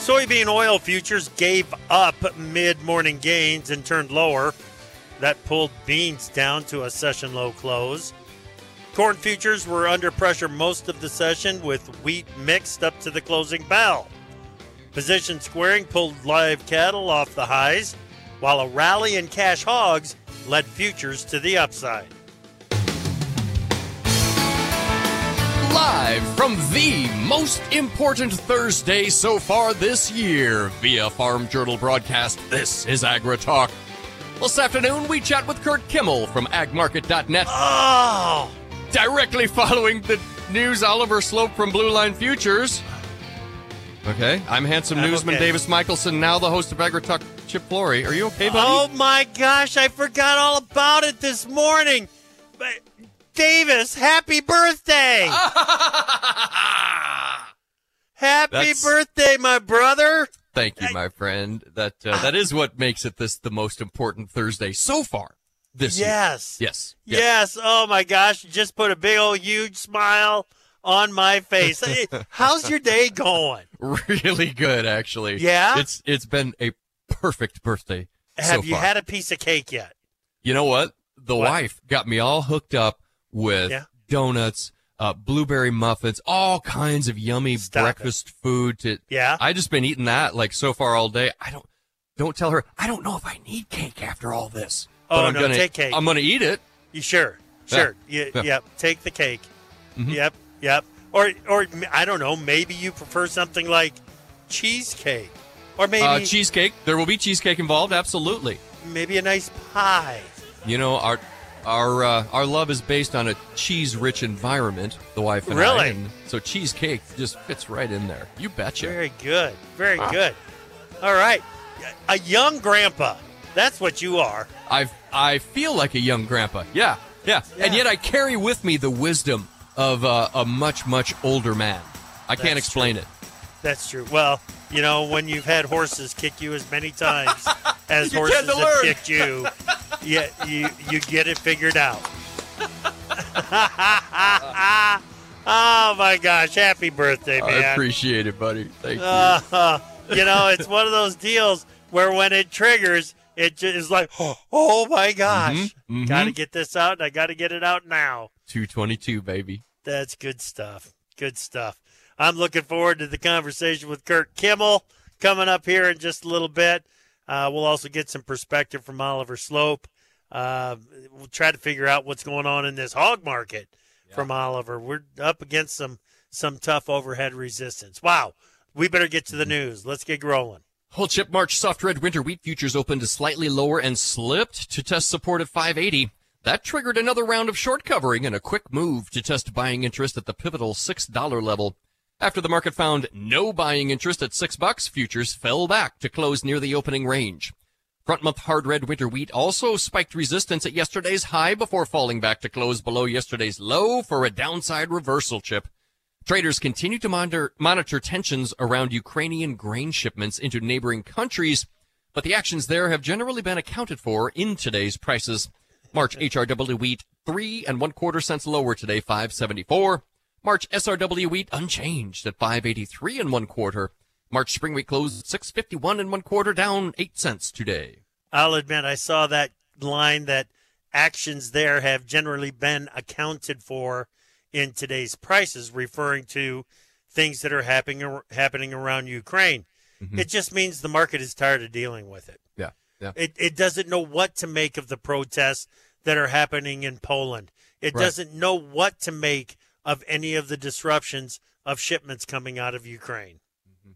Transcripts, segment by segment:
Soybean oil futures gave up mid morning gains and turned lower. That pulled beans down to a session low close. Corn futures were under pressure most of the session with wheat mixed up to the closing bell. Position squaring pulled live cattle off the highs, while a rally in cash hogs led futures to the upside. Live from the most important Thursday so far this year via Farm Journal broadcast, this is Agri Talk. This afternoon, we chat with Curt Kimmel from agmarket.net. Oh! Directly following the news, Oliver Sloup from Blue Line Futures. Okay, I'm handsome I'm newsman okay. Davis Michaelsen, now the host of Agri Talk, Chip Flory. Are you okay, buddy? Oh my gosh, I forgot all about it this morning. But Davis, happy birthday! happy That's- birthday, my brother! Thank you, my friend. That uh, that is what makes it this the most important Thursday so far this year. Yes. Yes. Yes. Yes. Oh my gosh, you just put a big old huge smile on my face. Hey, How's your day going? Really good, actually. Yeah? It's it's been a perfect birthday. Have so you far. had a piece of cake yet? You know what? The What? wife got me all hooked up with Yeah. donuts, uh, blueberry muffins, all kinds of yummy Stop it. breakfast food. To Yeah. I just been eating that like so far all day. I don't don't tell her. I don't know if I need cake after all this. Oh, but I'm no, gonna, take cake. I'm gonna eat it. You sure? Yeah. Sure. You, Yeah. Yep. Take the cake. Mhm. Yep. Yep. Or or I don't know. Maybe you prefer something like cheesecake, or maybe Uh, cheesecake. There will be cheesecake involved. Absolutely. maybe a nice pie. You know our our uh, our love is based on a cheese-rich environment. The wife and I. Really? So cheesecake just fits right in there. You betcha. Very good. Very good. All right. A young grandpa. That's what you are. I I feel like a young grandpa. Yeah, yeah, And yet I carry with me the wisdom of uh, a much much older man. I can't explain true. it. That's true. Well, you know, when you've had horses kick you as many times as You horses have kicked you, yeah, you you get it figured out. oh my gosh! Happy birthday, man! I appreciate it, buddy. Thank you. Uh, you know, it's one of those deals where when it triggers, it just is like, oh my gosh, mhm. got to get this out, and I got to get it out now. 222, baby. That's good stuff. Good stuff. I'm looking forward to the conversation with Curt Kimmel coming up here in just a little bit. Uh, we'll also get some perspective from Oliver Sloup. Uh, we'll try to figure out what's going on in this hog market from Oliver. We're up against some some tough overhead resistance. Wow. We better get to the news. Let's get rolling. Whole chip March soft red winter wheat futures opened slightly lower and slipped to test support at 580. That triggered another round of short covering and a quick move to test buying interest at the pivotal $6 level. After the market found no buying interest at 6 bucks, futures fell back to close near the opening range. Front month hard red winter wheat also spiked resistance at yesterday's high before falling back to close below yesterday's low for a downside reversal chip. Traders continue to monitor, monitor tensions around Ukrainian grain shipments into neighboring countries, but the actions there have generally been accounted for in today's prices. March HRW wheat three and one quarter cents lower today, 574. March SRW wheat unchanged at 583 and one quarter. March spring wheat closed 651 and one quarter, down eight cents today. I'll admit I saw that line that actions there have generally been accounted for in today's prices, referring to things that are happening happening around Ukraine. Mm-hmm. It just means the market is tired of dealing with it. Yeah, yeah. It it doesn't know what to make of the protests that are happening in Poland. It Right. doesn't know what to make of any of the disruptions of shipments coming out of Ukraine. Mm-hmm.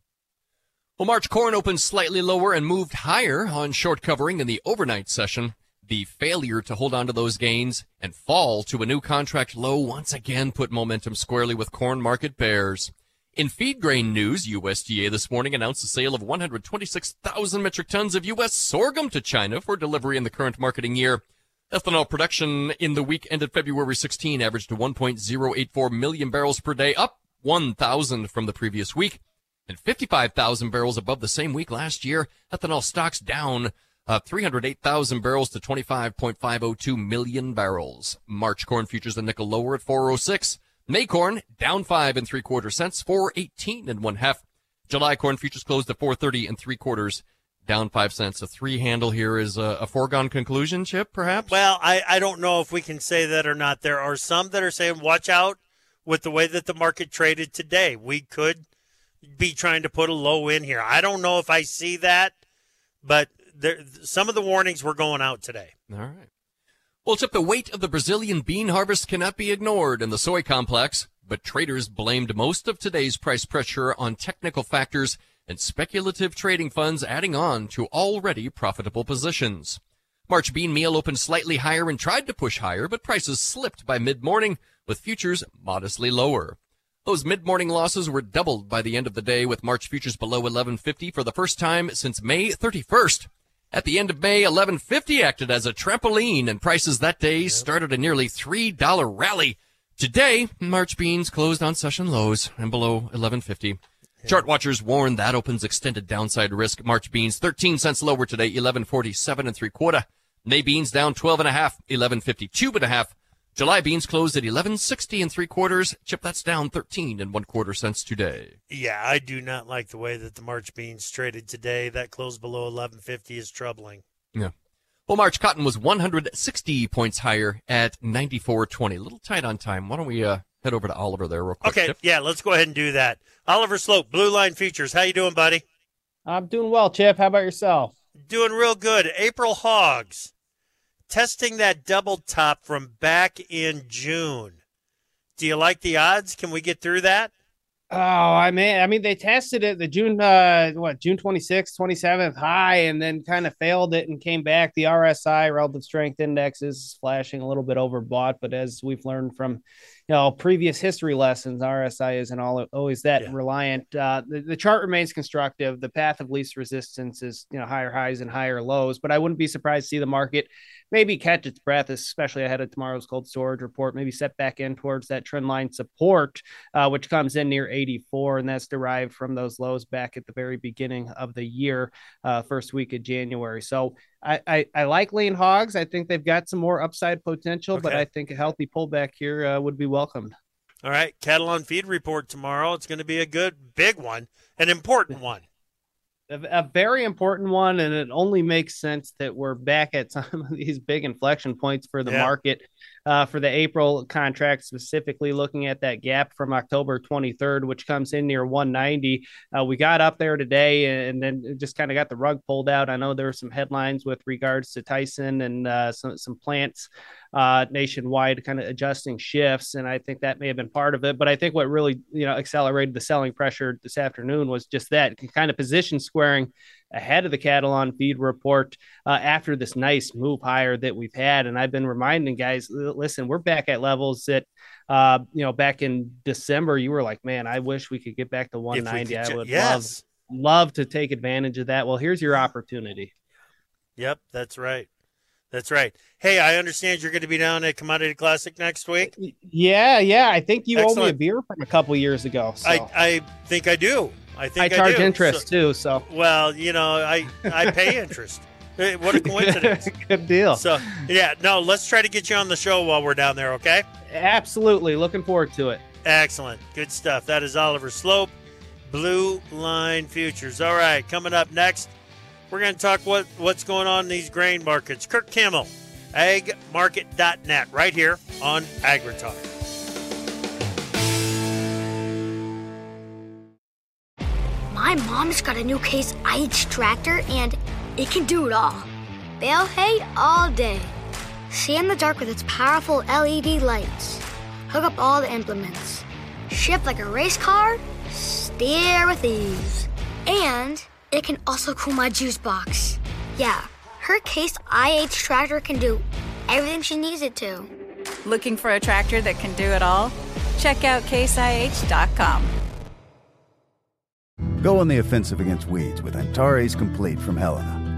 Well, March corn opened slightly lower and moved higher on short covering in the overnight session. The failure to hold on to those gains and fall to a new contract low once again put momentum squarely with corn market bears. In feed grain news, USDA this morning announced the sale of 126,000 metric tons of U.S. sorghum to China for delivery in the current marketing year. Ethanol production in the week ended February 16 averaged to 1.084 million barrels per day, up 1,000 from the previous week, and 55,000 barrels above the same week last year. Ethanol stocks down uh, 308,000 barrels to 25.502 million barrels. March corn futures the nickel lower at 406. May corn down five and three quarter cents, 418 and one half. July corn futures closed at 430 and three quarters, down five cents. A three handle here is a, a, foregone conclusion, Chip, perhaps? Well, I, I don't know if we can say that or not. There are some that are saying, watch out with the way that the market traded today. We could be trying to put a low in here. I don't know if I see that, but there, some of the warnings were going out today. All right. Well, Chip, the weight of the Brazilian bean harvest cannot be ignored in the soy complex, but traders blamed most of today's price pressure on technical factors and speculative trading funds adding on to already profitable positions. March bean meal opened slightly higher and tried to push higher, but prices slipped by mid-morning with futures modestly lower. Those mid-morning losses were doubled by the end of the day with March futures below 1150 for the first time since May 31st. At the end of May, 1150 acted as a trampoline and prices that day started a nearly $3 rally. Today, March beans closed on session lows and below 1150. Chart watchers warn that opens extended downside risk. March beans 13 cents lower today, 1147 and three quarter. May beans down 12 and a half, 1152 and a half. July beans closed at 1160 and three quarters. Chip, that's down 13 and one quarter cents today. Yeah, I do not like the way that the March beans traded today. That close below 1150 is troubling. Yeah. Well, March cotton was 160 points higher at 94.20. A little tight on time. Why don't we uh, head over to Oliver there real quick? Okay, Chip? yeah, let's go ahead and do that. Oliver Sloup, Blue Line Futures. How you doing, buddy? I'm doing well, Chip. How about yourself? Doing real good. April Hogs testing that double top from back in June. Do you like the odds? Can we get through that? Oh, I mean, I mean, they tested it the June, uh, what June 26th, 27th high, and then kind of failed it and came back. The RSI relative strength index is flashing a little bit overbought, but as we've learned from you know previous history lessons rsi isn't all always that yeah. reliant uh, the, the chart remains constructive the path of least resistance is you know higher highs and higher lows but i wouldn't be surprised to see the market maybe catch its breath especially ahead of tomorrow's cold storage report maybe set back in towards that trend line support uh, which comes in near 84 and that's derived from those lows back at the very beginning of the year uh, first week of january so I, I, I, like lean hogs. I think they've got some more upside potential, okay. but I think a healthy pullback here uh, would be welcomed. All right, cattle on feed report tomorrow. It's going to be a good, big one, an important one. A, a, very important one, and it only makes sense that we're back at some of these big inflection points for the yeah. market uh, for the April contract, specifically looking at that gap from October 23rd, which comes in near 190. Uh, we got up there today and then just kind of got the rug pulled out. I know there were some headlines with regards to Tyson and uh, some, some plants uh, nationwide kind of adjusting shifts. And I think that may have been part of it. But I think what really, you know, accelerated the selling pressure this afternoon was just that kind of position squaring ahead of the cattle on feed report uh, after this nice move higher that we've had. And I've been reminding guys, listen, we're back at levels that, uh, you know, back in December, you were like, man, I wish we could get back to 190. I would yes. love, love to take advantage of that. Well, here's your opportunity. Yep, that's right. That's right. Hey, I understand you're going to be down at Commodity Classic next week. Yeah, yeah. I think you Excellent. owe me a beer from a couple years ago. So. I, I think I do. I think I charge I interest so, too. So well, you know, I I pay interest. what a coincidence! Good deal. So yeah, no, let's try to get you on the show while we're down there. Okay? Absolutely. Looking forward to it. Excellent. Good stuff. That is Oliver Sloup, Blue Line Futures. All right, coming up next, we're going to talk what what's going on in these grain markets. Curt Kimmel, agmarket.net, right here on AgriTalk. My mom's got a new Case IH tractor and it can do it all. Bale hay all day. See in the dark with its powerful LED lights. Hook up all the implements. Shift like a race car. Steer with ease. And it can also cool my juice box. Yeah, her Case IH tractor can do everything she needs it to. Looking for a tractor that can do it all? Check out caseih.com. Go on the offensive against weeds with Antares Complete from Helena.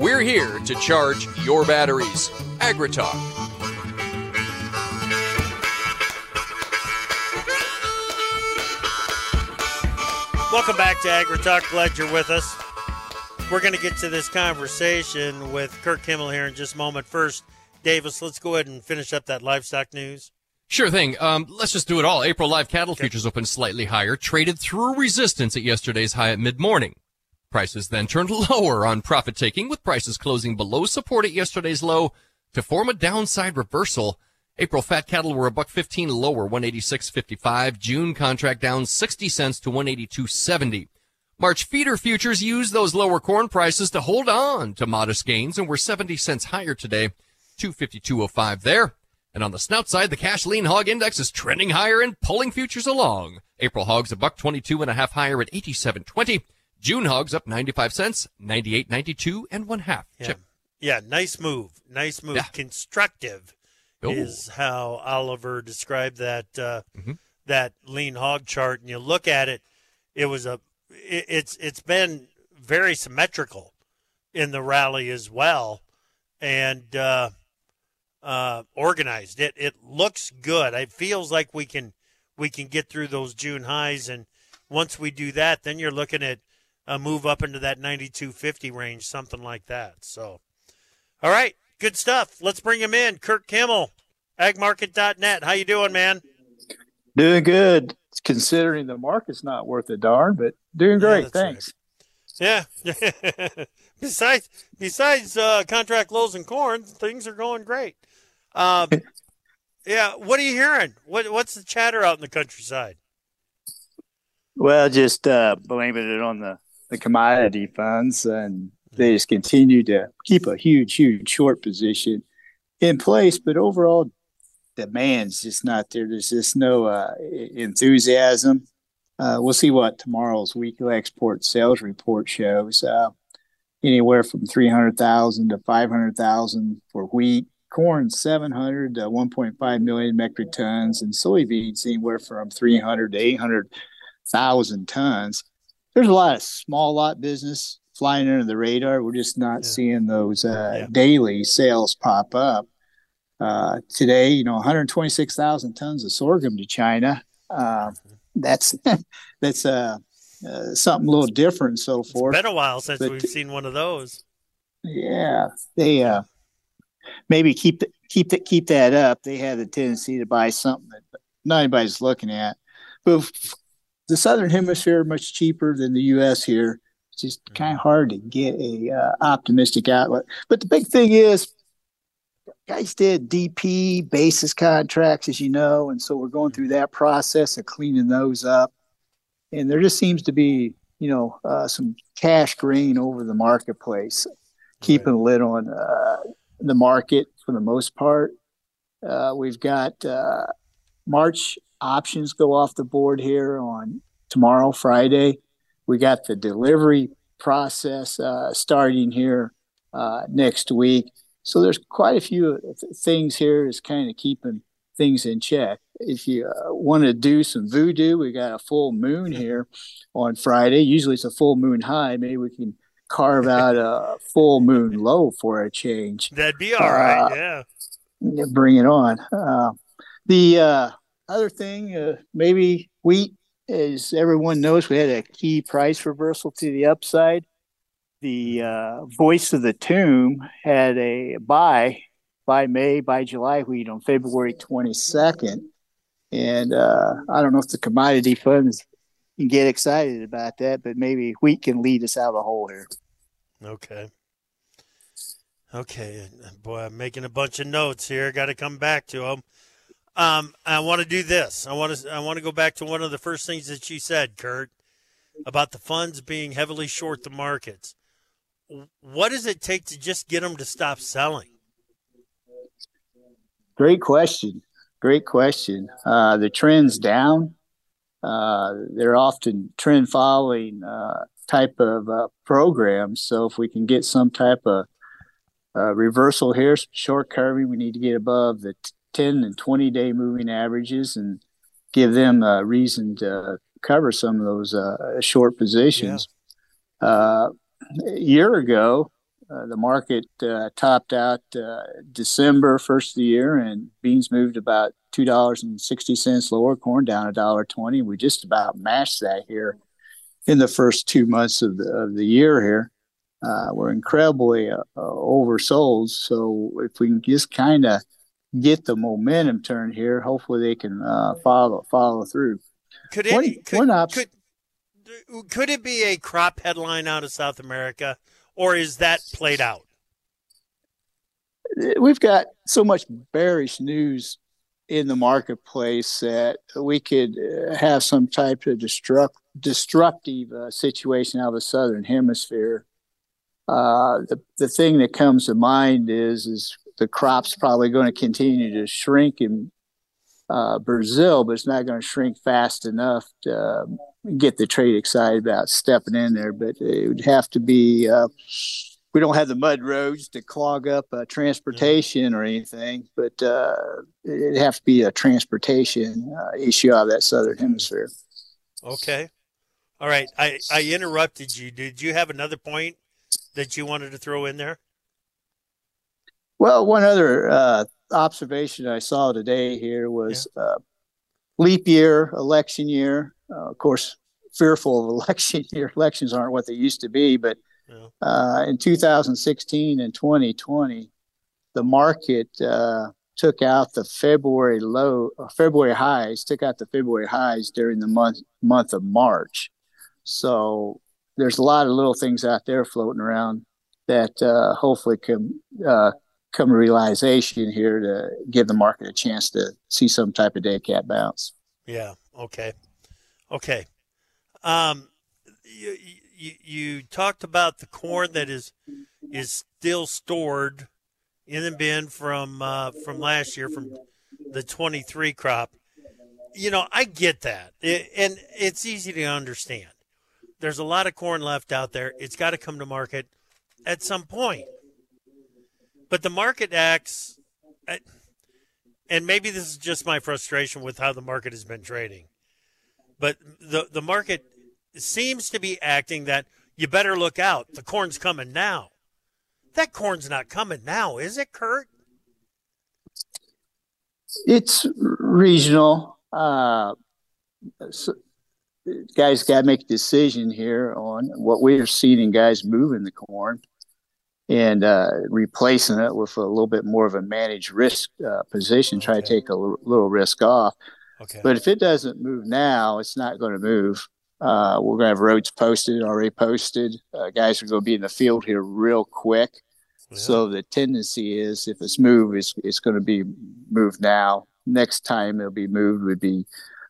We're here to charge your batteries. AgriTalk. Welcome back to AgriTalk. Glad you're with us. We're going to get to this conversation with Curt Kimmel here in just a moment. First, Davis, let's go ahead and finish up that livestock news. Sure thing. Um, let's just do it all. April live cattle okay. futures opened slightly higher, traded through resistance at yesterday's high at mid-morning. Prices then turned lower on profit taking, with prices closing below support at yesterday's low to form a downside reversal. April fat cattle were a buck 15 lower, 186.55. June contract down 60 cents to 182.70. March feeder futures used those lower corn prices to hold on to modest gains and were 70 cents higher today, 252.05 there. And on the snout side, the cash lean hog index is trending higher and pulling futures along. April hogs a buck 22 and a half higher at 87.20. June hogs up 95 cents, 98.92 and one half. Yeah. Chip. Yeah, nice move. Nice move. Yeah. Constructive Ooh. is how Oliver described that uh, mm-hmm. that lean hog chart. And you look at it, it was a it, it's it's been very symmetrical in the rally as well, and uh, uh, organized. It it looks good. It feels like we can we can get through those June highs, and once we do that, then you're looking at a move up into that 92.50 range, something like that. So, all right, good stuff. Let's bring him in. Curt Kimmel, agmarket.net. How you doing, man? Doing good, considering the market's not worth a darn, but doing great. Yeah, Thanks. Right. Yeah. besides besides uh, contract lows and corn, things are going great. Um, yeah. What are you hearing? What What's the chatter out in the countryside? Well, just uh, blaming it on the the commodity funds, and they just continue to keep a huge, huge short position in place. But overall, demand's just not there. There's just no uh, enthusiasm. Uh, we'll see what tomorrow's weekly export sales report shows. Uh, anywhere from 300,000 to 500,000 for wheat, corn 700 to 1.5 million metric tons, and soybeans anywhere from 300 to 800,000 tons there's a lot of small lot business flying under the radar. We're just not yeah. seeing those uh, yeah. daily sales pop up. Uh, today, you know, 126,000 tons of sorghum to China. Uh, that's that's uh, uh, something a little different and so forth. It's been a while since but, we've seen one of those. Yeah, they uh, maybe keep the, keep that keep that up. They have the tendency to buy something that not anybody's looking at. But the southern hemisphere much cheaper than the U.S. here. It's just mm-hmm. kind of hard to get a uh, optimistic outlook. But the big thing is, guys did DP basis contracts, as you know, and so we're going through that process of cleaning those up. And there just seems to be, you know, uh, some cash grain over the marketplace, keeping a lid on uh, the market for the most part. Uh, we've got uh, March options go off the board here on tomorrow, Friday. We got the delivery process uh, starting here uh, next week. So there's quite a few things here is kind of keeping things in check. If you uh, want to do some voodoo, we got a full moon here on Friday. Usually it's a full moon high. Maybe we can carve out a full moon low for a change. That'd be all right. Uh, yeah. Bring it on. Uh, the uh, other thing, uh, maybe wheat, as everyone knows, we had a key price reversal to the upside. The uh, voice of the tomb had a buy by May, by July wheat on February 22nd. And uh, I don't know if the commodity funds can get excited about that, but maybe wheat can lead us out of the hole here. Okay. Okay, boy, I'm making a bunch of notes here. Got to come back to them. Um, I want to do this. I want to. I want to go back to one of the first things that you said, Curt, about the funds being heavily short the markets. What does it take to just get them to stop selling? Great question. Great question. Uh, the trend's down. Uh, they're often trend following uh, type of uh, programs. So if we can get some type of uh, reversal here, short covering. We need to get above the t- 10 and 20 day moving averages and give them a reason to cover some of those uh, short positions. Yeah. Uh, a year ago, uh, the market uh, topped out uh, December first of the year, and beans moved about two dollars and sixty cents lower, corn down a dollar twenty. We just about matched that here in the first two months of the, of the year here uh, were incredibly uh, uh, oversold. So if we can just kind of get the momentum turned here, hopefully they can uh, follow follow through. Could it one, could, one could, could it be a crop headline out of South America, or is that played out? We've got so much bearish news in the marketplace that we could uh, have some type of destruct, destructive uh, situation out of the southern hemisphere uh, the the thing that comes to mind is is the crop's probably going to continue to shrink in uh, Brazil, but it's not going to shrink fast enough to uh, get the trade excited about stepping in there. But it would have to be. Uh, we don't have the mud roads to clog up uh, transportation or anything, but uh, it'd have to be a transportation issue out of that southern hemisphere. Okay. All right. I, I interrupted you. Did you have another point that you wanted to throw in there? Well, one other uh, observation I saw today here was yeah. uh, leap year, election year. Uh, of course, fearful of election year. Elections aren't what they used to be, but yeah. Uh, in 2016 and 2020, the market uh, took out the February low, uh, February highs, took out the February highs during the month month of March. So there's a lot of little things out there floating around that uh, hopefully can uh, come to realization here to give the market a chance to see some type of dead cat bounce. Yeah. Okay. Okay. Um, you, you, you talked about the corn that is is still stored in the bin from uh, from last year from the 23 crop. You know, I get that, it, and it's easy to understand there's a lot of corn left out there. It's got to come to market at some point. But the market acts, and maybe this is just my frustration with how the market has been trading, but the, the market seems to be acting that you better look out. The corn's coming now. That corn's not coming now, is it, Curt? It's regional. Uh, so guys got to make a decision here on what we're seeing guys moving the corn and uh, replacing it with a little bit more of a managed risk uh, position, okay. try to take a l- little risk off. Okay. But if it doesn't move now, it's not going to move. Uh, we're going to have roads posted, already posted. Uh, guys are going to be in the field here real quick. Yeah. So the tendency is if it's moved, it's, it's going to be moved now. Next time it'll be moved would be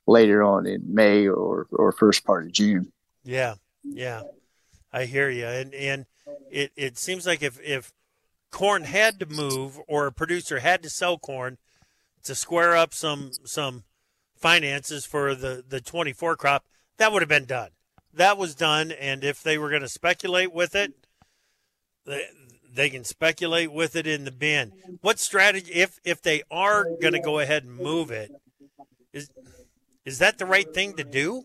later on in May or or first part of June. Yeah, yeah, I hear you, and and it it seems like if if corn had to move or a producer had to sell corn to square up some some finances for the the 24 crop, that would have been done. That was done, and if they were going to speculate with it, they, they can speculate with it in the bin. What strategy if if they are going to go ahead and move it? Is is that the right thing to do?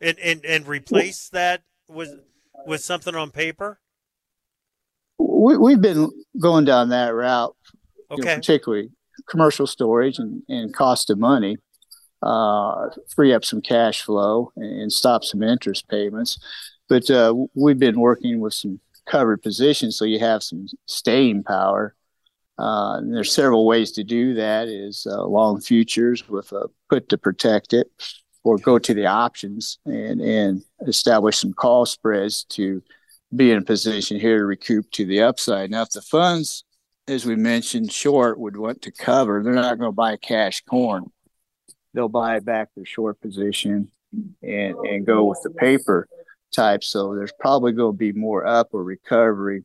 And and, and replace that with with something on paper? We we've been going down that route, okay. Know, particularly commercial storage and, and cost of money, uh, free up some cash flow and, and stop some interest payments. But uh, we've been working with some covered positions, so you have some staying power. Uh, and there's several ways to do that: is uh, long futures with a put to protect it, or go to the options and and establish some call spreads to be in a position here to recoup to the upside. Now, if the funds, as we mentioned, short would want to cover, they're not going to buy cash corn. They'll buy back their short position and and go with the paper type. So there's probably going to be more up or recovery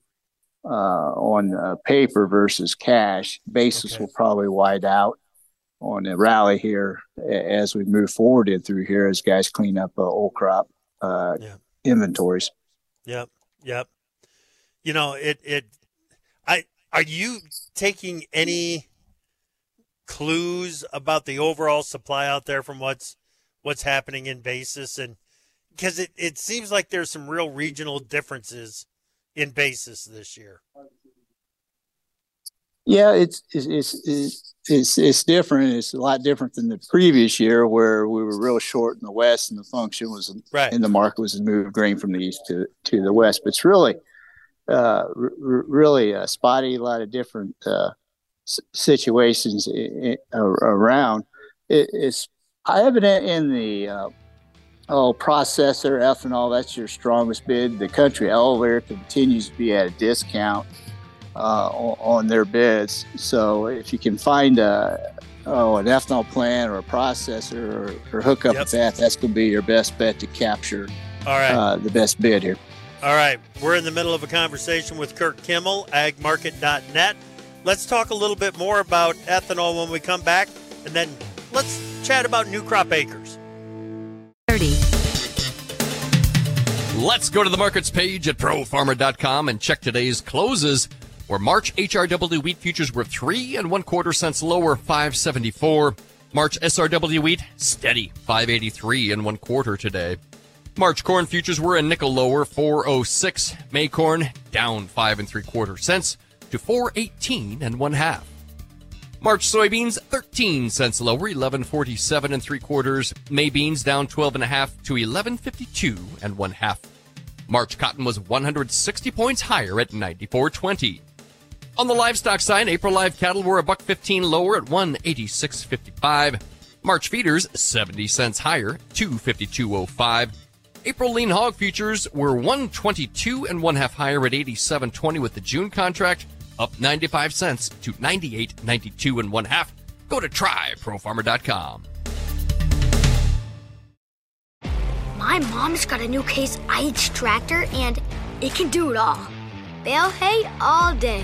uh, on uh, paper versus cash. Basis okay. will probably wide out on the rally here as we move forward in through here as guys clean up uh, old crop uh, yeah. inventories. Yep, yep. You know it. It. I are you taking any clues about the overall supply out there from what's what's happening in basis and because it, it seems like there's some real regional differences in basis this year. Yeah, it's it's it's it's it's different. It's a lot different than the previous year where we were real short in the west and the function was right. in the market was to move grain from the east to to the west. But it's really uh, r- really uh, spotty. A lot of different uh, s- situations in, in, around. It, it's evident in the uh, oh, processor, ethanol, that's your strongest bid. The country elevator continues to be at a discount uh, on, their bids. So if you can find a, oh, an ethanol plant or a processor or, or hook up yep. with that, that's going to be your best bet to capture All right. Uh, the best bid here. All right. We're in the middle of a conversation with Curt Kimmel, agmarket.net. Let's talk a little bit more about ethanol when we come back, and then let's chat about new crop acres. 30. Let's go to the markets page at profarmer.com and check today's closes. Where March HRW wheat futures were three and one quarter cents lower, 574. March SRW wheat steady, 583 and one quarter today. March corn futures were a nickel lower, 406. May corn down five and three quarter cents to 418 and one half. March soybeans 13 cents lower, 1147 and three quarters. May beans down 12 and a half to 1152 and one half. March cotton was 160 points higher at 94.20. On the livestock side, April live cattle were a buck 15 lower at 186.55. March feeders 70 cents higher, 252.05. April lean hog futures were 122 and one half higher at 87.20 with the June contract up 95 cents to 98.92 and one half. Go to tryprofarmer.com. My mom's got a new case IH tractor and it can do it all. Bale hay all day.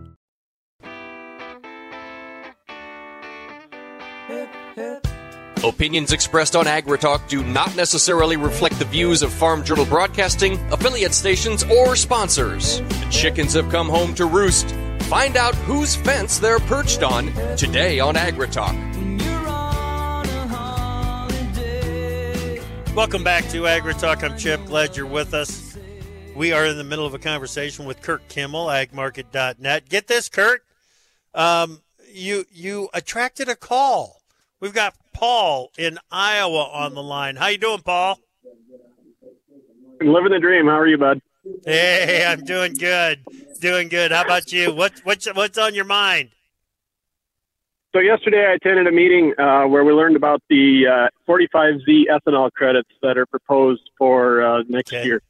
Opinions expressed on AgriTalk do not necessarily reflect the views of Farm Journal Broadcasting, affiliate stations, or sponsors. The chickens have come home to roost. Find out whose fence they're perched on today on AgriTalk. Welcome back to Agri Talk. I'm Chip. Glad you're with us. We are in the middle of a conversation with Curt Kimmel, agmarket.net. Get this, Curt. Um, you you attracted a call. We've got Paul in Iowa on the line. How you doing, Paul? I'm living the dream. How are you, bud? Hey, I'm doing good. Doing good. How about you? What what's what's on your mind? So yesterday I attended a meeting uh, where we learned about the uh, 45Z ethanol credits that are proposed for uh, next Okay. year,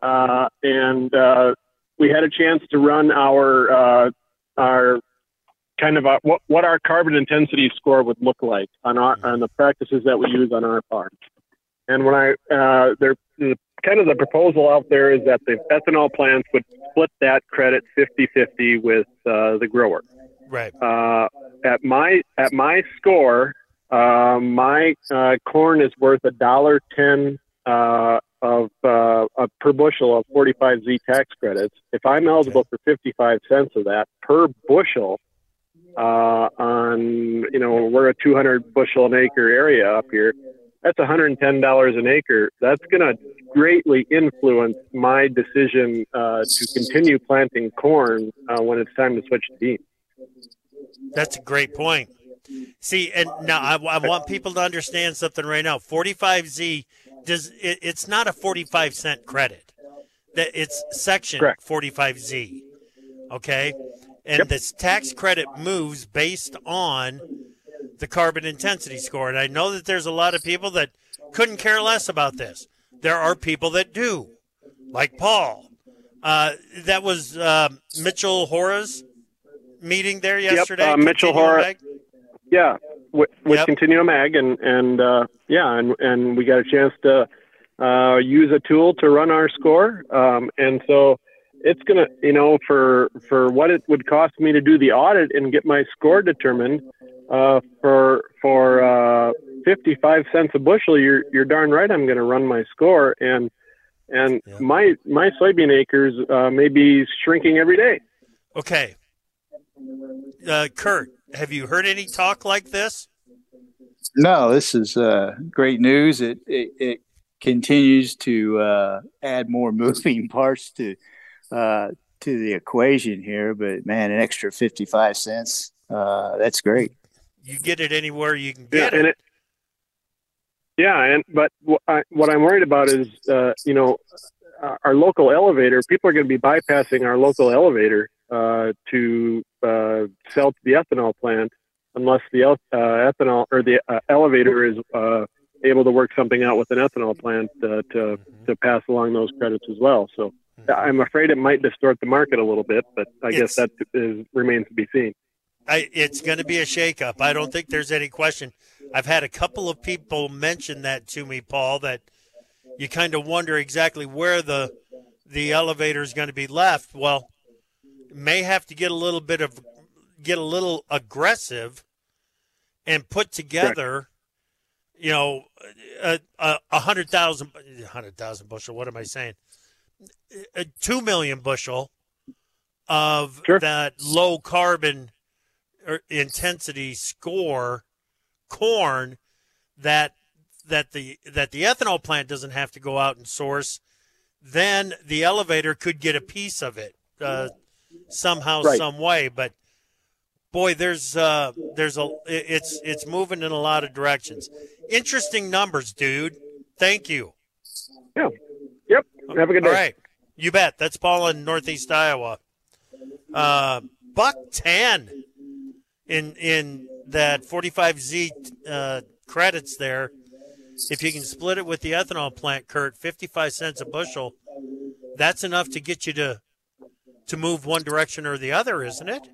uh, and uh, we had a chance to run our uh, our kind of a, what what our carbon intensity score would look like on our on the practices that we use on our farm. And when I uh, there kind of the proposal out there is that the ethanol plants would split that credit 50-50 with uh, the grower Right. uh, at my at my score, uh, my uh, corn is worth a dollar ten uh, of uh, per bushel of 45Z tax credits. If I'm eligible for 55 cents of that per bushel, uh, on you know we're a 200 bushel an acre area up here. That's 110 dollars an acre. That's going to greatly influence my decision uh, to continue planting corn uh, when it's time to switch to beans. That's a great point. See, and now I, I want people to understand something right now. 45Z does it, it's not a 45 cent credit. That it's section Correct. 45Z. Okay? And Yep. this tax credit moves based on the carbon intensity score. And I know that there's a lot of people that couldn't care less about this. There are people that do, like Paul. Uh, that was uh, Mitchell Hora's meeting there yesterday. uh, Mitchell Hora- Yeah, with, with Yep. Continuum Ag, and and uh, yeah, and and we got a chance to uh, use a tool to run our score, um, and so it's gonna, you know, for for what it would cost me to do the audit and get my score determined, uh, for for uh, 55 cents a bushel, you're you're darn right. I'm gonna run my score, and and Yeah. my my soybean acres uh, may be shrinking every day. Okay. Uh, Curt, have you heard any talk like this? No, this is uh, great news. It, it it continues to uh, add more moving parts to uh, to the equation here. But man, an extra fifty five cents. Uh, that's great. You get it anywhere you can Yeah, get and it. it. Yeah, and but what, I, what I'm worried about is, uh, you know, our, our local elevator. People are going to be bypassing our local elevator uh, to uh, sell to the ethanol plant, unless the el- uh, ethanol or the uh, elevator is uh, able to work something out with an ethanol plant uh, to to pass along those credits as well. So Mm-hmm. I'm afraid it might distort the market a little bit, but I guess It's- that is, remains to be seen. I, it's going to be a shakeup. I don't think there's any question. I've had a couple of people mention that to me, Paul, that you kind of wonder exactly where the the elevator is going to be left. Well, may have to get a little bit of get a little aggressive and put together, you know, a, a, a hundred thousand, hundred thousand bushel. What am I saying? A two million bushel of Sure. that low carbon intensity score corn that that the that the ethanol plant doesn't have to go out and source then the elevator could get a piece of it uh, somehow Right. some way but boy there's uh there's a it's it's moving in a lot of directions interesting numbers dude thank you Yeah. Yep. Have a good day. all right you bet that's paul in northeast iowa uh buck 10 in in that 45z uh, credits there if you can split it with the ethanol plant curt 55 cents a bushel that's enough to get you to to move one direction or the other isn't it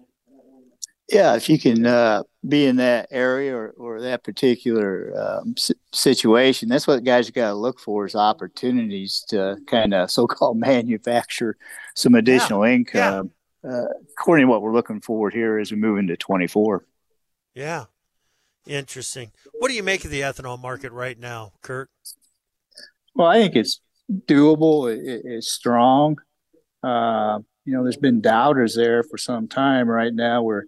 Yeah, if you can uh, be in that area or, or that particular um, si- situation, that's what guys got to look for is opportunities to kind of so-called manufacture some additional income. Uh, according to what we're looking forward here as we move into 24. yeah interesting what do you make of the ethanol market right now curt Well, I think it's doable. It, it- it's strong. Uh, you know, there's been doubters there for some time. Right now, we're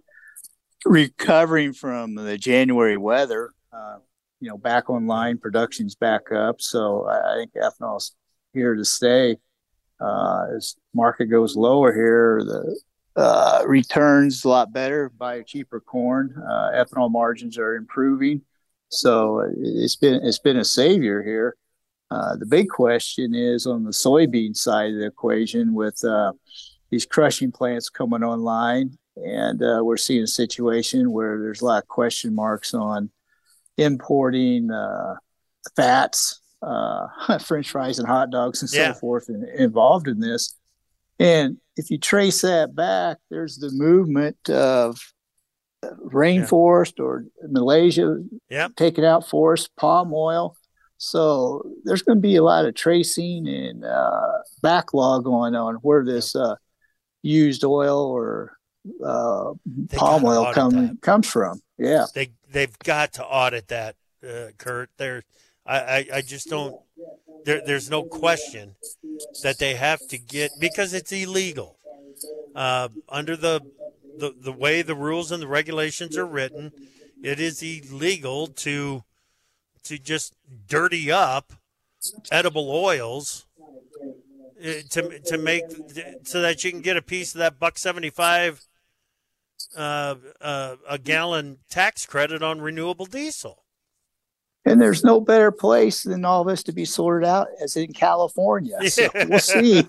recovering from the January weather. Uh, you know back online, production's back up. So I, think ethanol's here to stay. Uh, as market goes lower here, the uh, returns a lot better. Buy cheaper corn. Uh, ethanol margins are improving, so it's been it's been a savior here. Uh, the big question is on the soybean side of the equation with uh, these crushing plants coming online, and uh, we're seeing a situation where there's a lot of question marks on importing uh, fats, French fries, and hot dogs, and yeah. so forth, in, involved in this. And if you trace that back, there's the movement of rainforest yeah. or Malaysia taking out forest, palm oil. So there's going to be a lot of tracing and uh, backlog going on where this uh, used oil or uh, palm oil come, comes from. Yeah, they they've got to audit that, uh, Curt. There, I, I, I just don't there, there's no question that they have to get because it's illegal uh, under the, the the way the rules and the regulations are written. It is illegal to to just dirty up edible oils uh, to to make so that you can get a piece of that buck seventy five uh, uh, a gallon tax credit on renewable diesel. And there's no better place than all this to be sorted out as in California. So we'll see.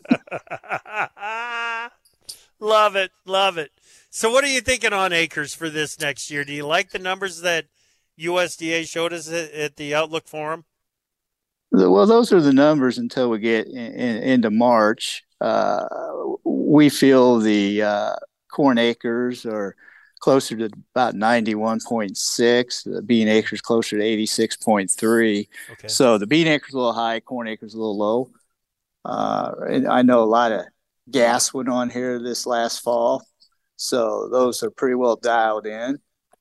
love it. Love it. So, what are you thinking on acres for this next year? Do you like the numbers that USDA showed us at the Outlook Forum? Well, those are the numbers until we get in, in, into March. Uh, we feel the uh, corn acres are closer to about 91.6. The bean acres closer to 86.3. Okay. So the bean acres a little high, corn acres a little low. Uh, and I know a lot of gas went on here this last fall. So those are pretty well dialed in.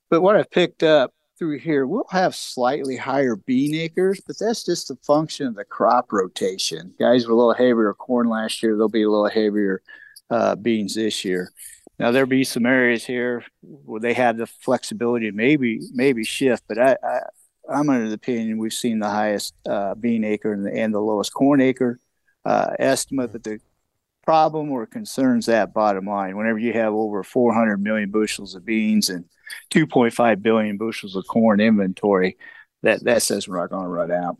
But what I've picked up through here, we'll have slightly higher bean acres, but that's just a function of the crop rotation. Guys were a little heavier corn last year, they'll be a little heavier uh, beans this year. Now there'll be some areas here where they have the flexibility to maybe maybe shift, but I, I I'm under the opinion we've seen the highest uh, bean acre and the, and the lowest corn acre uh, estimate. But the problem or concerns that bottom line, whenever you have over 400 million bushels of beans and 2.5 billion bushels of corn inventory, that that says we're not going to run out.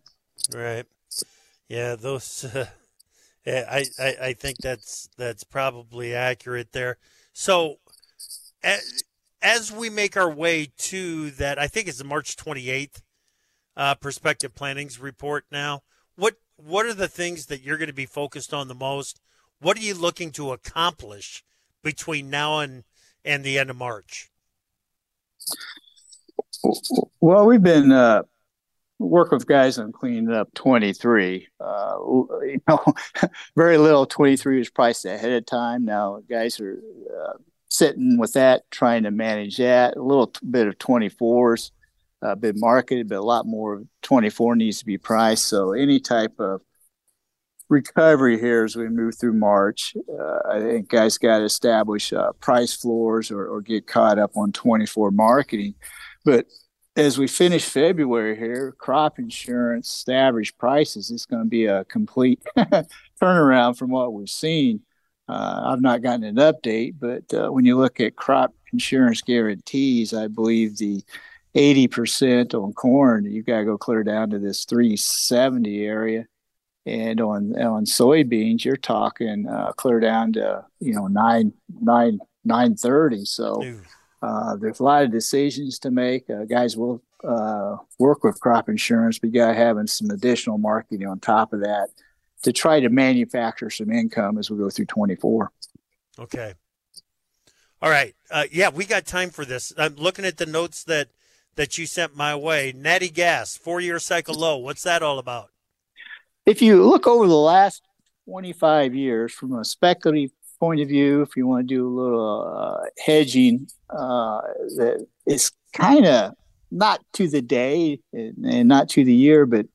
Right. Yeah. Those. Uh, yeah, I, I I think that's that's probably accurate there. So, as we make our way to that, I think it's the March 28th uh, Prospective Plantings report now. What what are the things that you're going to be focused on the most? What are you looking to accomplish between now and and the end of March? Well, we've been uh, work with guys on cleaning up 23. Uh, you know, very little 23 was priced ahead of time. Now guys are uh, sitting with that, trying to manage that. A little bit of 24s uh, been marketed, but a lot more of 24 needs to be priced. So any type of recovery here as we move through March, uh, I think guys got to establish uh, price floors or, or get caught up on 24 marketing. But as we finish February here, crop insurance, average prices, it's going to be a complete turnaround from what we've seen. Uh, I've not gotten an update, but uh, when you look at crop insurance guarantees, I believe the 80% on corn, you've got to go clear down to this 370 area. And on on soybeans, you're talking uh, clear down to you know nine nine nine thirty. So uh, there's a lot of decisions to make. Uh, guys will uh, work with crop insurance, but you got having some additional marketing on top of that to try to manufacture some income as we go through 24. Okay. All right. Uh, yeah, we got time for this. I'm looking at the notes that that you sent my way. Natty gas, four year cycle low. What's that all about? If you look over the last 25 years from a speculative point of view, if you want to do a little uh, hedging, uh, it's kind of not to the day and, not to the year, but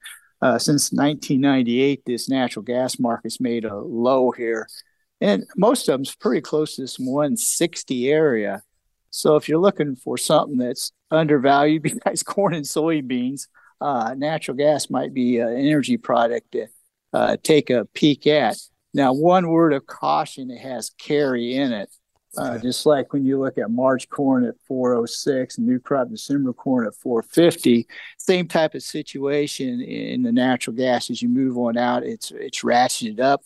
uh, since 1998, this natural gas market's made a low here, and most of them's pretty close to this 160 area. So if you're looking for something that's undervalued, besides corn and soybeans, uh, natural gas might be an energy product to uh, take a peek at. Now, one word of caution: it has carry in it. Uh, just like when you look at March corn at 406 and new crop December corn at 450, same type of situation in the natural gas. As you move on out, it's it's ratcheted up.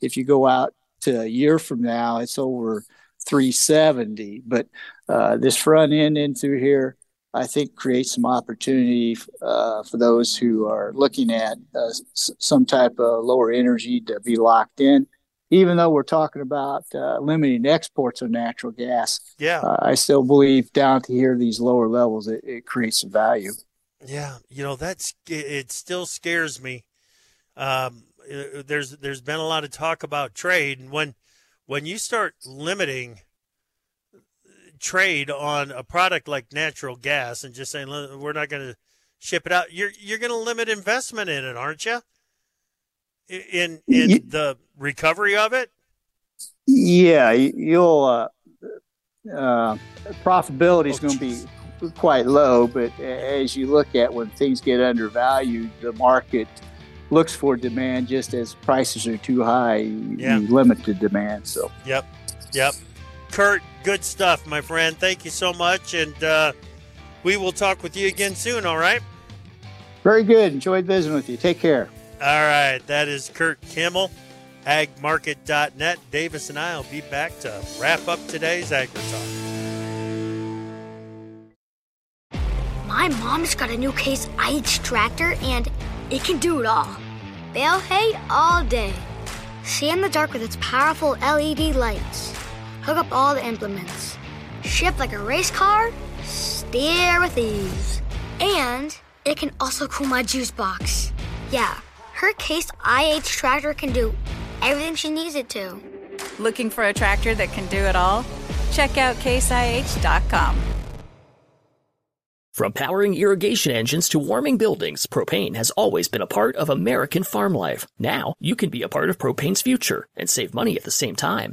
If you go out to a year from now, it's over 370. But uh, this front end in through here, I think creates some opportunity uh, for those who are looking at uh, s- some type of lower energy to be locked in. Even though we're talking about uh, limiting exports of natural gas, Yeah. uh, I still believe down to here these lower levels it, it creates some value. Yeah, you know that's it, it still scares me. Um, uh, there's there's been a lot of talk about trade, and when when you start limiting trade on a product like natural gas and just saying we're not going to ship it out, you're you're going to limit investment in it, aren't you? In in Ye- the recovery of it. Yeah, you'll uh, uh, profitability is going to be quite low, but as you look at when things get undervalued, the market looks for demand. Just as prices are too high, you, Yeah. you limit the demand. So Yep, yep. Curt, good stuff, my friend. Thank you so much, and uh, we will talk with you again soon. All right. very good. Enjoyed visiting with you. Take care. All right, that is Curt Kimmel, agmarket.net. Davis and I will be back to wrap up today's Agri Talk. My mom's got a new Case IH tractor and it can do it all. Bale hay all day. See in the dark with its powerful LED lights. Hook up all the implements. Shift like a race car. Steer with ease. And it can also cool my juice box. Yeah, her Case IH tractor can do everything she needs it to. Looking for a tractor that can do it all? Check out caseih.com. From powering irrigation engines to warming buildings, propane has always been a part of American farm life. Now, you can be a part of propane's future and save money at the same time.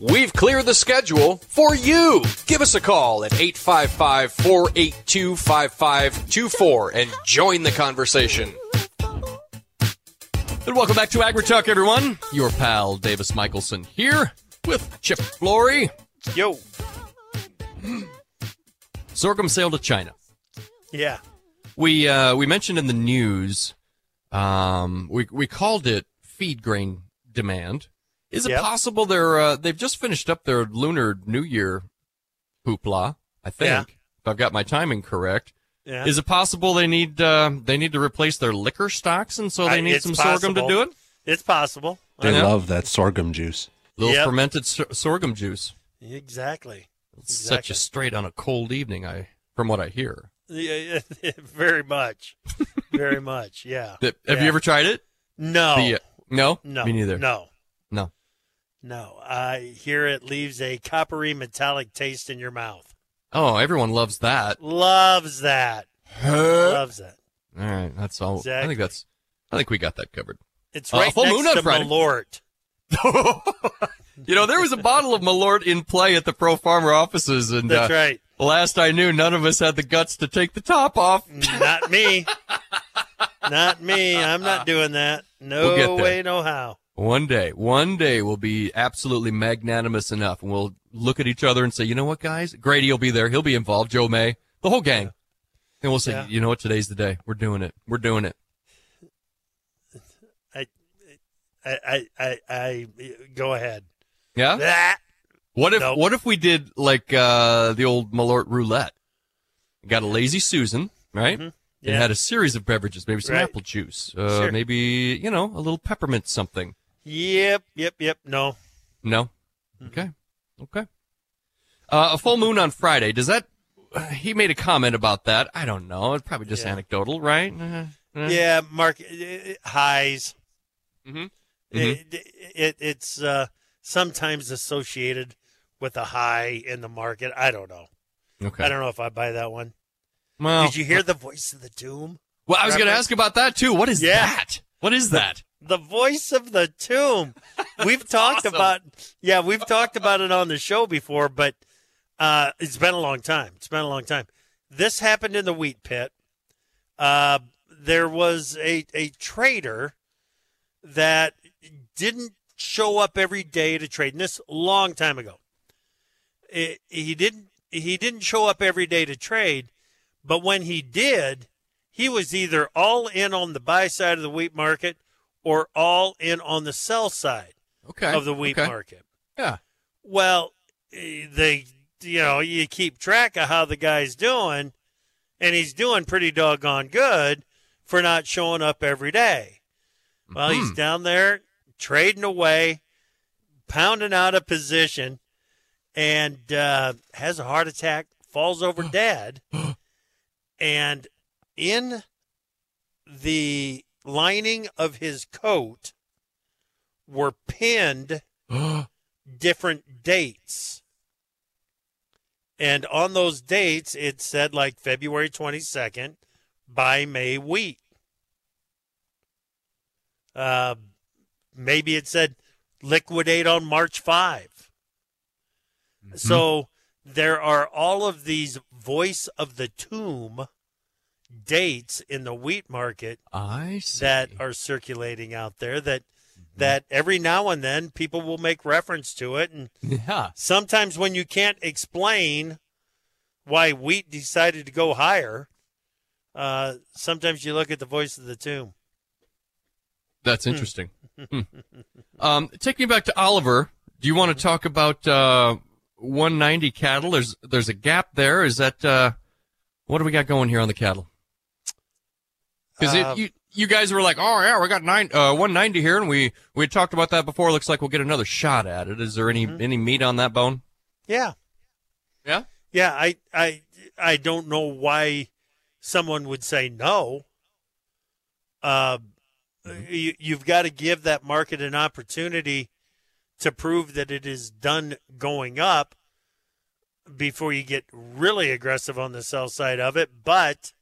We've cleared the schedule for you. Give us a call at 855 482 5524 and join the conversation. And welcome back to Agri Talk, everyone. Your pal Davis Michaelsen here with Chip Flory. Yo. Sorghum sale to China. Yeah. We uh, we mentioned in the news, um, we we called it feed grain demand. Is it Yep. possible they're uh, they've just finished up their Lunar New Year hoopla? I think Yeah. if I've got my timing correct. Yeah. Is it possible they need uh, they need to replace their liquor stocks and so they need it's some sorghum to do it? It's possible. They I love that sorghum juice. little Yep. fermented sor- sorghum juice. Exactly. It's such Exactly. a straight on a cold evening. I from what I hear. Yeah, yeah, very much. Very much. Yeah. Have Yeah. you ever tried it? No. The, uh, no, no. me neither. No. No. No. I hear it leaves a coppery metallic taste in your mouth. Oh, everyone loves that. Loves that. Loves that. All right, that's all. I think that's. I think we got that covered. It's Uh, right full next to Friday. Malort. You know, there was a bottle of Malort in play at the Pro Farmer offices, and That's uh, right. last I knew, none of us had the guts to take the top off. Not me. Not me. I'm not doing that. No We'll way, no how. One day, one day, we'll be absolutely magnanimous enough, and we'll look at each other and say, "You know what, guys? Grady will be there. He'll be involved. Joe May, the whole gang." And we'll say, Yeah. "You know what? Today's the day. We're doing it. We're doing it." I, I, I, I, go ahead. Yeah. That. What if Nope. what if we did like uh, the old Malort roulette? Got a lazy Susan, right? It Yeah. had a series of beverages, maybe some Right. apple juice, uh, Sure. maybe you know a little peppermint something. Yep. Yep. Yep. No. No. Okay. Okay. Uh, a full moon on Friday. Does that? He made a comment about that. I don't know. It's probably just Yeah. anecdotal, right? Uh, uh. Yeah. Mark highs. Mhm. It, it, it's uh, sometimes associated with a high in the market. I don't know. Okay. I don't know if I buy that one. Well, Did you hear the voice of the doom? well, I was going to ask about that too. What is Yeah. that? What is that? The voice of the tomb. We've talked awesome. about yeah, we've talked about it on the show before, but uh, it's been a long time. It's been a long time. This happened in the wheat pit. Uh, there was a a trader that didn't show up every day to trade. And this long time ago. It- he didn't he didn't show up every day to trade, but when he did, he was either all in on the buy side of the wheat market or all in on the sell side Okay. of the wheat okay. market. Yeah. Well, eh, they you know, you keep track of how the guy's doing and he's doing pretty doggone good for not showing up every day. Well, he's Mhm. down there trading away, pounding out a position, and uh, has a heart attack, falls over dead. And in the lining of his coat were pinned different dates. And on those dates, it said like February 22nd buy May wheat. Uh, maybe it said liquidate on March 5. So there are all of these voice of the tomb dates in the wheat market that are circulating out there that Mm-hmm. that every now and then people will make reference to it and yeah. sometimes when you can't explain why wheat decided to go higher uh, sometimes you look at the voice of the tomb That's interesting. Hmm. Um, take me back to Oliver. Do you want to talk about uh, 190 cattle? There's there's a gap there. Is that uh, what do we got going here on the cattle? Because Uh, you you guys were like, oh yeah, we got nine uh, 190 here, and we we had talked about that before. Looks like we'll get another shot at it. Is there any Mm-hmm. any meat on that bone? yeah Yeah. yeah i i i don't know why someone would say no uh, you, you've got to give that market an opportunity to prove that it is done going up before you get really aggressive on the sell side of it. But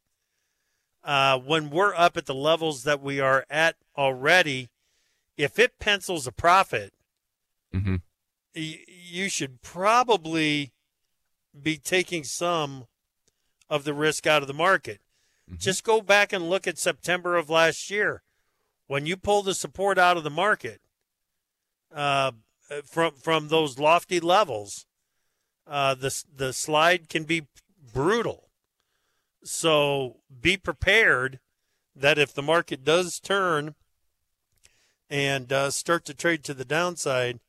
uh, when we're up at the levels that we are at already, if it pencils a profit, Mm-hmm. y- you should probably be taking some of the risk out of the market. Just go back and look at September of last year when you pull the support out of the market uh, from from those lofty levels. Uh, the the slide can be brutal, so be prepared that if the market does turn and uh, start to trade to the downside,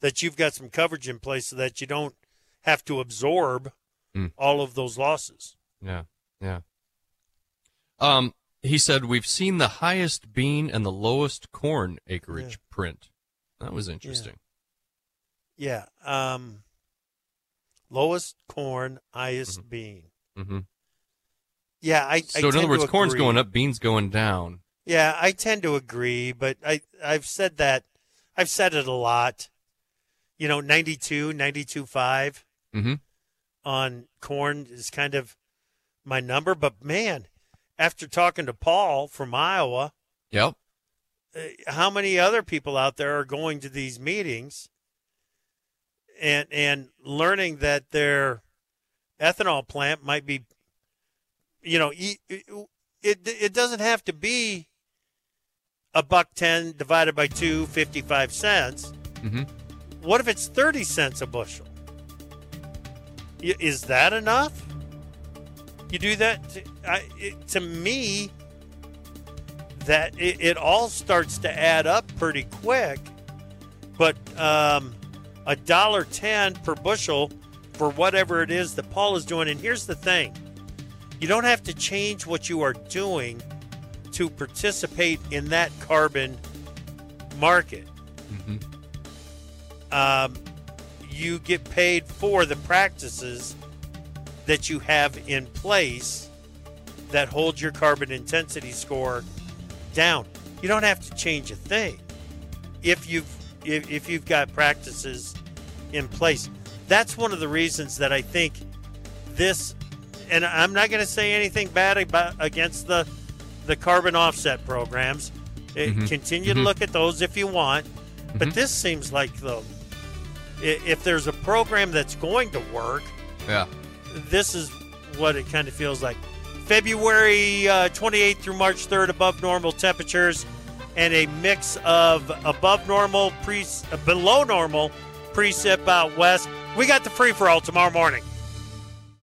that you've got some coverage in place so that you don't have to absorb Mm. all of those losses. Yeah, yeah. Um, he said we've seen the highest bean and the lowest corn acreage Yeah. print. That was interesting. Yeah. Um, lowest corn, highest bean. Mm-hmm. Yeah, I. I So in tend other words, corn's agree. going up, beans going down. Yeah, I tend to agree, but I I've said that I've said it a lot. You know, 92, 92.5 Mm-hmm. on corn is kind of my number, but man, after talking to Paul from Iowa, Yep. uh, how many other people out there are going to these meetings and and learning that their ethanol plant might be you know it it, doesn't have to be a buck 10 divided by 2 55 cents Mm-hmm. what if it's 30 cents a bushel is that enough you do that to, I, it, to me that it, it all starts to add up pretty quick. But um, a dollar ten per bushel for whatever it is that Paul is doing. And here's the thing: you don't have to change what you are doing to participate in that carbon market. Mm-hmm. Um, you get paid for the practices that you have in place that hold your carbon intensity score down. You don't have to change a thing if you've if, if you've got practices in place. That's one of the reasons that I think this and I'm not going to say anything bad about against the the carbon offset programs. Mm-hmm. Continue mm-hmm. to look at those if you want, mm-hmm. but this seems like the if there's a program that's going to work, yeah, this is what it kind of feels like. February uh, 28th through March 3rd, above normal temperatures, and a mix of above normal, pre, below normal precip out west. We got the free for all tomorrow morning.